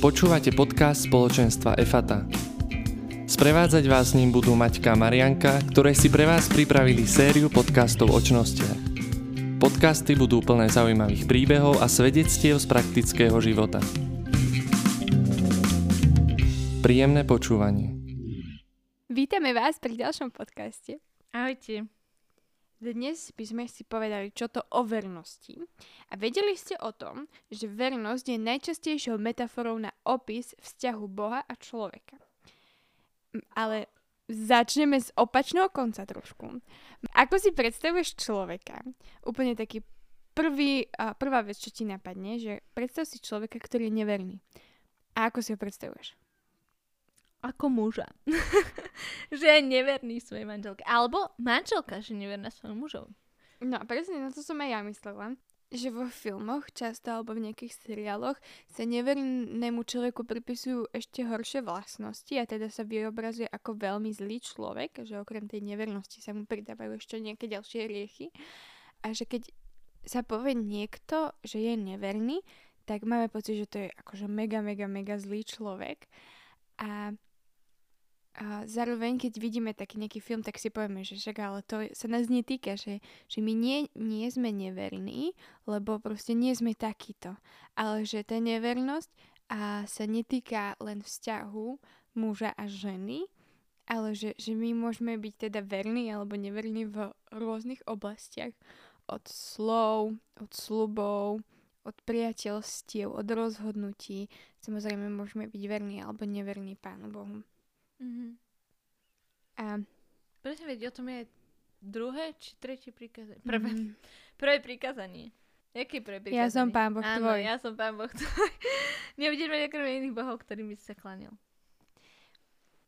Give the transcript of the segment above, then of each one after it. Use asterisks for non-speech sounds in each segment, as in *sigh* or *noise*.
Počúvate podcast spoločenstva EFATA. Sprevádzať vás s ním budú Maťka a Marianka, ktoré si pre vás pripravili sériu podcastov o čnostiach. Podcasty budú plné zaujímavých príbehov a svedectiev z praktického života. Príjemné počúvanie. Vítame vás pri ďalšom podcaste. Ahojte. Dnes by sme si povedali, čo to o vernosti. A vedeli ste o tom, že vernosť je najčastejšou metaforou na opis vzťahu Boha a človeka. Ale začneme z opačného konca trošku. Ako si predstavuješ človeka? Úplne taký prvý, prvá vec, čo ti napadne, že predstav si človeka, ktorý je neverný. A ako si ho predstavuješ? Ako muža. *laughs* že je neverný svojej manželke. Alebo manželka, že neverná svojom mužom. No a presne na to som aj ja myslela. Že vo filmoch často alebo v nejakých seriáloch sa nevernému človeku pripisujú ešte horšie vlastnosti a teda sa vyobrazuje ako veľmi zlý človek, že okrem tej nevernosti sa mu pridávajú ešte nejaké ďalšie riechy. A že keď sa povie niekto, že je neverný, tak máme pocit, že to je akože mega, mega, mega zlý človek. A a zároveň, keď vidíme taký nejaký film, tak si povieme, že však ale to sa nás netýka, že, že my nie, nie sme neverní, lebo proste nie sme takíto. Ale že tá nevernosť a sa netýka len vzťahu muža a ženy, ale že, že my môžeme byť teda verní alebo neverní v rôznych oblastiach. Od slov, od slubov, od priateľstiev, od rozhodnutí. Samozrejme môžeme byť verní alebo neverní Pánu Bohu. Mm-hmm. A Presne veď, o tom je druhé či tretie prikázanie. Prvé, mm, prvé prikázanie. Jaké prvé prikázanie? ja som Pán Boh Áno, tvoj. ja som pán Boh tvoj. *laughs* Nebudeš mať okrem iných bohov, ktorým by si sa klanil.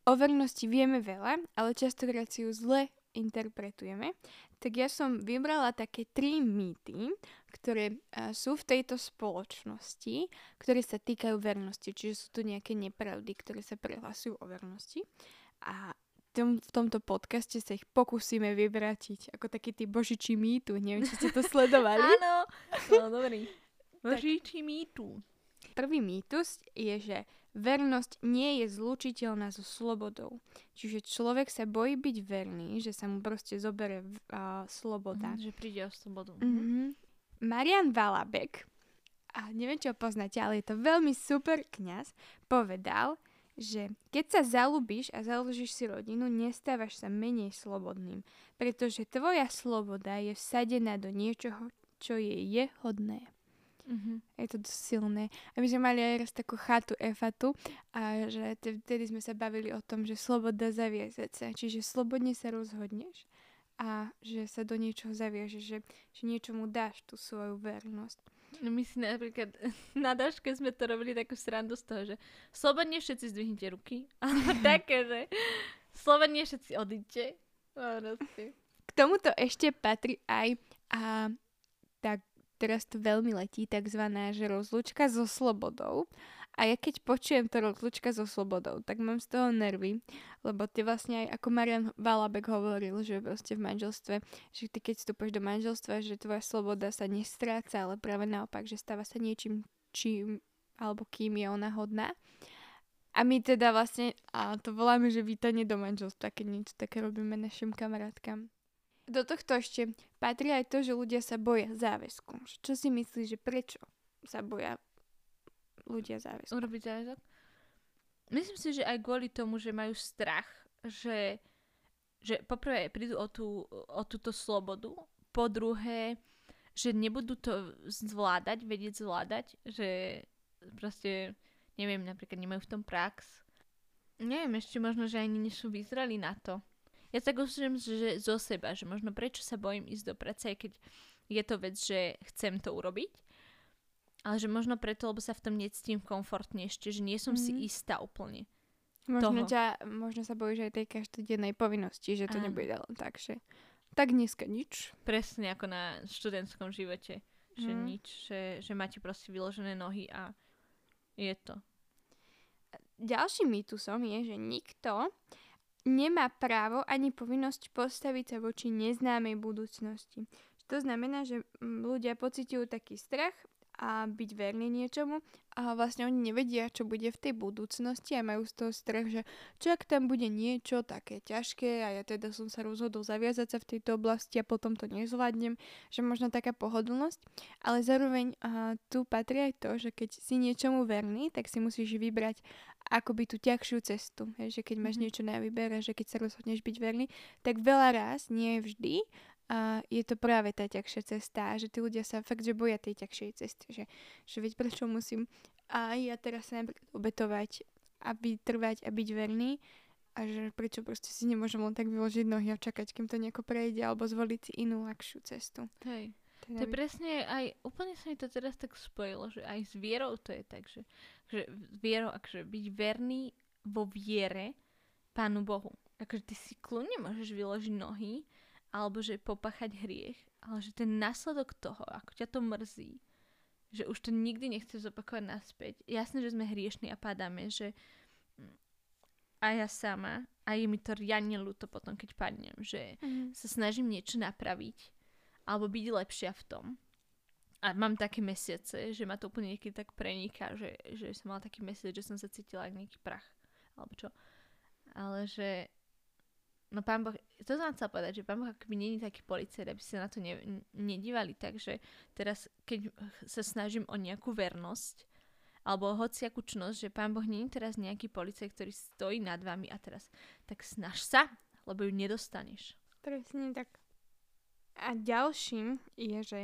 O vernosti vieme veľa, ale častokrát si ju zle interpretujeme. Tak ja som vybrala také tri mýty, ktoré a, sú v tejto spoločnosti, ktoré sa týkajú vernosti. Čiže sú tu nejaké nepravdy, ktoré sa prehlasujú o vernosti. A tom, v tomto podcaste sa ich pokúsime vyvratiť ako taký tí božičí mýtu. Neviem, či ste to sledovali. *laughs* Áno, no dobrý. Božíči mýtu. Prvý mýtus je, že vernosť nie je zlučiteľná so slobodou. Čiže človek sa bojí byť verný, že sa mu proste zobere uh, sloboda. Mhm, že príde o slobodu. Mm-hmm. Marian Valabek, a neviem, či ho poznáte, ale je to veľmi super kňaz, povedal, že keď sa zalúbiš a založíš si rodinu, nestávaš sa menej slobodným, pretože tvoja sloboda je vsadená do niečoho, čo je je hodné. Mhm. Je to dosť silné. A my sme mali aj raz takú chatu Efatu a že te- vtedy sme sa bavili o tom, že sloboda zaviazať sa. Čiže slobodne sa rozhodneš a že sa do niečoho zaviažeš, že, že niečomu dáš tú svoju vernosť. No my si napríklad *laughs* na Daške sme to robili takú srandu z toho, že slobodne všetci zdvihnite ruky. *laughs* Alebo *laughs* také, že slobodne všetci odíďte. K tomuto ešte patrí aj a tak teraz to veľmi letí, takzvaná, že rozlúčka so slobodou. A ja keď počujem to rozlúčka so slobodou, tak mám z toho nervy, lebo ty vlastne aj ako Marian Valabek hovoril, že proste v manželstve, že ty keď vstúpaš do manželstva, že tvoja sloboda sa nestráca, ale práve naopak, že stáva sa niečím, čím alebo kým je ona hodná. A my teda vlastne, a to voláme, že vítanie do manželstva, keď niečo také robíme našim kamarátkam. Do tohto ešte patrí aj to, že ľudia sa boja záväzku. Čo si myslíš, že prečo sa boja ľudia záväzku? Urobiť záväzok? Myslím si, že aj kvôli tomu, že majú strach, že, že poprvé prídu o, tú, o túto slobodu, po druhé, že nebudú to zvládať, vedieť zvládať, že proste, neviem, napríklad nemajú v tom prax. Neviem, ešte možno, že ani nie sú vyzreli na to. Ja tak usujem, že zo seba, že možno prečo sa bojím ísť do práce, aj keď je to vec, že chcem to urobiť, ale že možno preto, lebo sa v tom necítim komfortne ešte, že nie som mm-hmm. si Mhm. istá úplne. Možno, toho. ťa, možno sa bojíš aj tej každodennej povinnosti, že to Áno. nebude len tak, že tak dneska nič. Presne ako na študentskom živote. Že Mhm. nič, že, že máte proste vyložené nohy a je to. Ďalším mýtusom je, že nikto nemá právo ani povinnosť postaviť sa voči neznámej budúcnosti. To znamená, že mm, ľudia pociťujú taký strach a byť verný niečomu. A vlastne oni nevedia, čo bude v tej budúcnosti a majú z toho strach, že čo ak tam bude niečo také ťažké a ja teda som sa rozhodol zaviazať sa v tejto oblasti a potom to nezvládnem, že možno taká pohodlnosť, ale zároveň a, tu patrí aj to, že keď si niečomu verný, tak si musíš vybrať akoby tú ťažšiu cestu, hej, že keď máš mm-hmm. niečo na výber a že keď sa rozhodneš byť verný, tak veľa raz, nie vždy, a je to práve tá ťažšia cesta a že tí ľudia sa fakt, že boja tej ťažšej cesty, že, že veď prečo musím a ja teraz sa napríklad obetovať a byť, trvať a byť verný a že prečo proste si nemôžem len tak vyložiť nohy a čakať, kým to nejako prejde alebo zvoliť si inú ľahšiu cestu. Hej. Teda to je presne aj, úplne sa mi to teraz tak spojilo, že aj s vierou to je tak, že, že vierou, akože byť verný vo viere Pánu Bohu. Akože ty si kľudne môžeš vyložiť nohy alebo že popachať hriech, ale že ten následok toho, ako ťa to mrzí, že už to nikdy nechceš zopakovať naspäť. Jasné, že sme hriešni a padáme, že a ja sama, a je mi to riadne ľúto potom, keď padnem, že mm. sa snažím niečo napraviť alebo byť lepšia v tom. A mám také mesiace, že ma to úplne niekedy tak preniká, že, že som mala taký mesiac, že som sa cítila ako nejaký prach. Alebo čo. Ale že No pán Boh, to som chcela povedať, že pán Boh akoby není taký policajt, aby sa na to ne, nedívali, takže teraz, keď sa snažím o nejakú vernosť, alebo hociakú čnosť, že pán Boh není teraz nejaký policajt, ktorý stojí nad vami a teraz, tak snaž sa, lebo ju nedostaneš. Presne tak. A ďalším je, že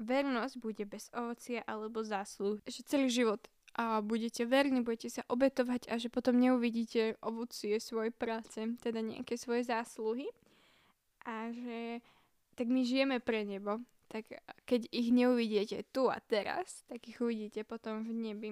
vernosť bude bez ovocia alebo zásluh. Že celý život a budete verní, budete sa obetovať a že potom neuvidíte ovocie svojej práce, teda nejaké svoje zásluhy. A že tak my žijeme pre nebo. Tak keď ich neuvidíte tu a teraz, tak ich uvidíte potom v nebi.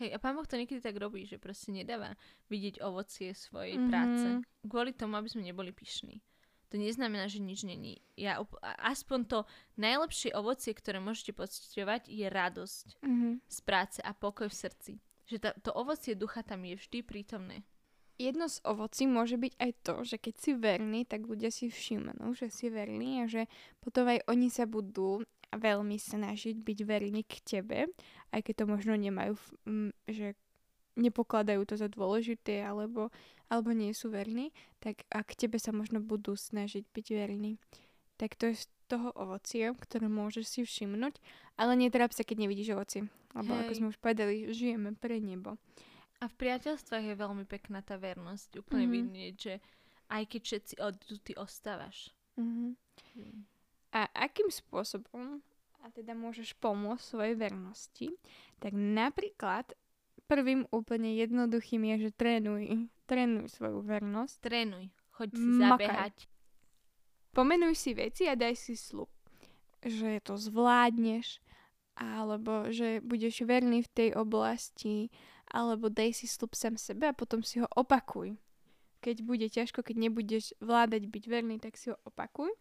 Hej, a pán Boh to niekedy tak robí, že proste nedáva vidieť ovocie svojej mm-hmm. práce. Kvôli tomu, aby sme neboli pyšní to neznamená, že nič není. Ja, aspoň to najlepšie ovocie, ktoré môžete pocitovať, je radosť mm-hmm. z práce a pokoj v srdci. Že ta, to ovocie ducha tam je vždy prítomné. Jedno z ovocí môže byť aj to, že keď si verný, tak ľudia si všimnú, že si verný a že potom aj oni sa budú veľmi snažiť byť verní k tebe, aj keď to možno nemajú, že nepokladajú to za dôležité alebo, alebo nie sú verní, tak ak tebe sa možno budú snažiť byť verní. Tak to je z toho ovocie, ktoré môžeš si všimnúť, ale netráp sa, keď nevidíš ovocie. Lebo Hej. ako sme už povedali, žijeme pre nebo. A v priateľstvách je veľmi pekná tá vernosť. Úplne mm-hmm. vidieť, že aj keď všetci odjdú, ty ostávaš. Mm-hmm. Mm. A akým spôsobom a teda môžeš pomôcť svojej vernosti, tak napríklad Prvým úplne jednoduchým je, že trénuj. Trénuj svoju vernosť. Trénuj. Choď si Makaj. zabehať. Pomenuj si veci a daj si slub. Že to zvládneš, alebo že budeš verný v tej oblasti, alebo daj si slub sám sebe a potom si ho opakuj. Keď bude ťažko, keď nebudeš vládať byť verný, tak si ho opakuj.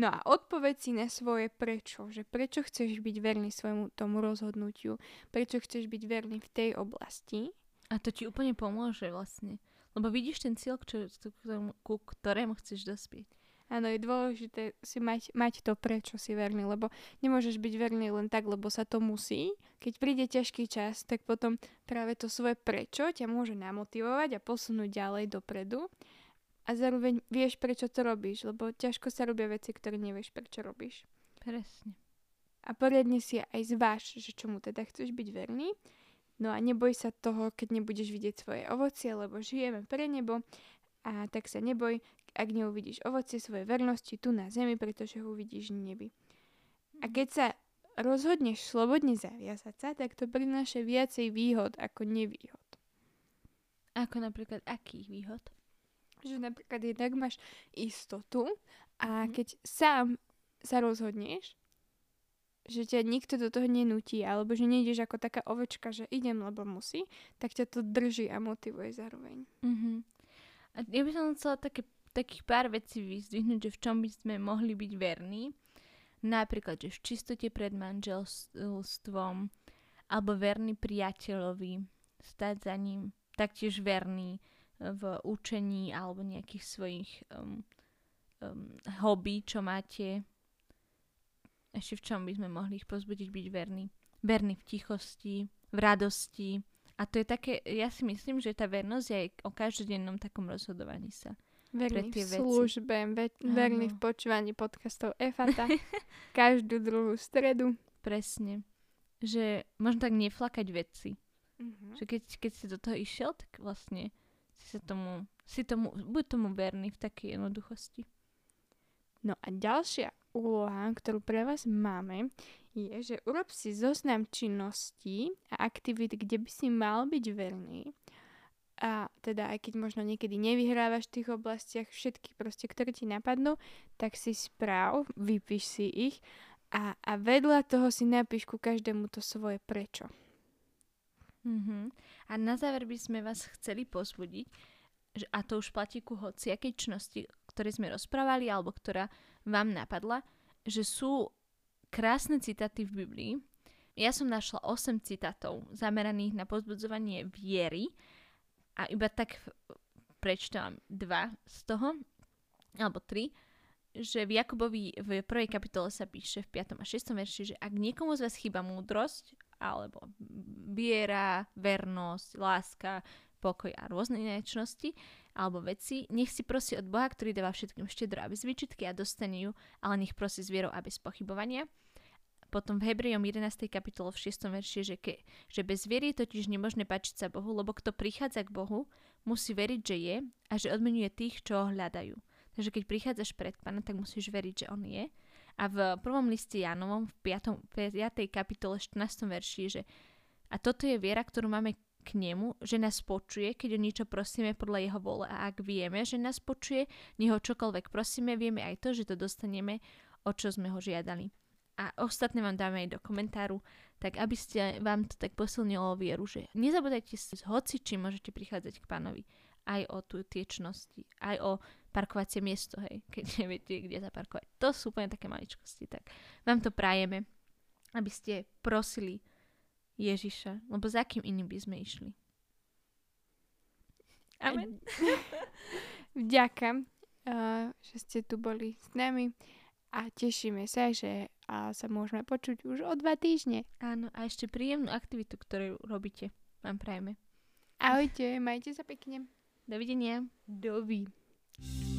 No a odpoveď si na svoje prečo, že prečo chceš byť verný svojmu tomu rozhodnutiu, prečo chceš byť verný v tej oblasti. A to ti úplne pomôže vlastne, lebo vidíš ten cieľ, ku, ku ktorému chceš dospieť. Áno, je dôležité si mať, mať to, prečo si verný, lebo nemôžeš byť verný len tak, lebo sa to musí. Keď príde ťažký čas, tak potom práve to svoje prečo ťa môže namotivovať a posunúť ďalej dopredu a zároveň vieš, prečo to robíš, lebo ťažko sa robia veci, ktoré nevieš, prečo robíš. Presne. A poriadne si aj zváž, že čomu teda chceš byť verný. No a neboj sa toho, keď nebudeš vidieť svoje ovocie, lebo žijeme pre nebo. A tak sa neboj, ak neuvidíš ovocie svojej vernosti tu na zemi, pretože ho uvidíš v nebi. A keď sa rozhodneš slobodne zaviazať sa, tak to prináša viacej výhod ako nevýhod. Ako napríklad akých výhod? Že napríklad jednak máš istotu a mm. keď sám sa rozhodneš, že ťa nikto do toho nenutí, alebo že nejdeš ako taká ovečka, že idem, lebo musí, tak ťa to drží a motivuje zároveň. Mm-hmm. A ja by som chcela také, takých pár vecí vyzdvihnúť, že v čom by sme mohli byť verní. Napríklad, že v čistote pred manželstvom, alebo verný priateľovi, stať za ním, taktiež verný v učení alebo nejakých svojich um, um, hobby, čo máte. Ešte v čom by sme mohli ich pozbudiť byť verní? verný v tichosti, v radosti. A to je také, ja si myslím, že tá vernosť je aj o každodennom takom rozhodovaní sa. Verný v službe, ve- verný v počúvaní podcastov EFATA. *laughs* každú druhú stredu. Presne. Že možno tak neflakať veci. Mhm. Že keď, keď si do toho išiel, tak vlastne si sa tomu, si tomu, buď tomu verný v takej jednoduchosti. No a ďalšia úloha, ktorú pre vás máme, je, že urob si zoznam činností a aktivít, kde by si mal byť verný. A teda aj keď možno niekedy nevyhrávaš v tých oblastiach všetky proste, ktoré ti napadnú, tak si správ, vypíš si ich a, a vedľa toho si napíš ku každému to svoje prečo. Mhm. A na záver by sme vás chceli pozbudiť, že, a to už platí ku hociakej činnosti, ktoré sme rozprávali, alebo ktorá vám napadla, že sú krásne citáty v Biblii. Ja som našla 8 citátov zameraných na pozbudzovanie viery a iba tak prečítam dva z toho, alebo tri, že v Jakobovi v prvej kapitole sa píše v 5. a 6. verši, že ak niekomu z vás chýba múdrosť, alebo viera, vernosť, láska, pokoj a rôzne iné alebo veci, nech si prosí od Boha, ktorý dáva všetkým štedro a bez výčitky a dostane ju, ale nech prosí s vierou a bez pochybovania. Potom v Hebrejom 11. kapitole v 6. verši, že, ke, že bez viery je totiž nemožné páčiť sa Bohu, lebo kto prichádza k Bohu, musí veriť, že je a že odmenuje tých, čo ho hľadajú. Takže keď prichádzaš pred Pána, tak musíš veriť, že On je. A v prvom liste Jánovom v 5. 5. kapitole 14. verši, že a toto je viera, ktorú máme k nemu, že nás počuje, keď o niečo prosíme podľa jeho vole. A ak vieme, že nás počuje, neho čokoľvek prosíme, vieme aj to, že to dostaneme, o čo sme ho žiadali. A ostatné vám dáme aj do komentáru, tak aby ste vám to tak posilnilo vieru, že nezabudajte si hoci, či môžete prichádzať k pánovi. Aj o tu tie čnosti, aj o parkovacie miesto, hej, keď *laughs* neviete, kde zaparkovať. To sú úplne také maličkosti, tak vám to prajeme, aby ste prosili Ježiša, lebo za kým iným by sme išli. Amen. *laughs* Vďaka, uh, že ste tu boli s nami a tešíme sa, že uh, sa môžeme počuť už o dva týždne. Áno, a ešte príjemnú aktivitu, ktorú robíte. Vám prajeme. Ahojte, majte sa pekne. Dovidenia. Dovi. you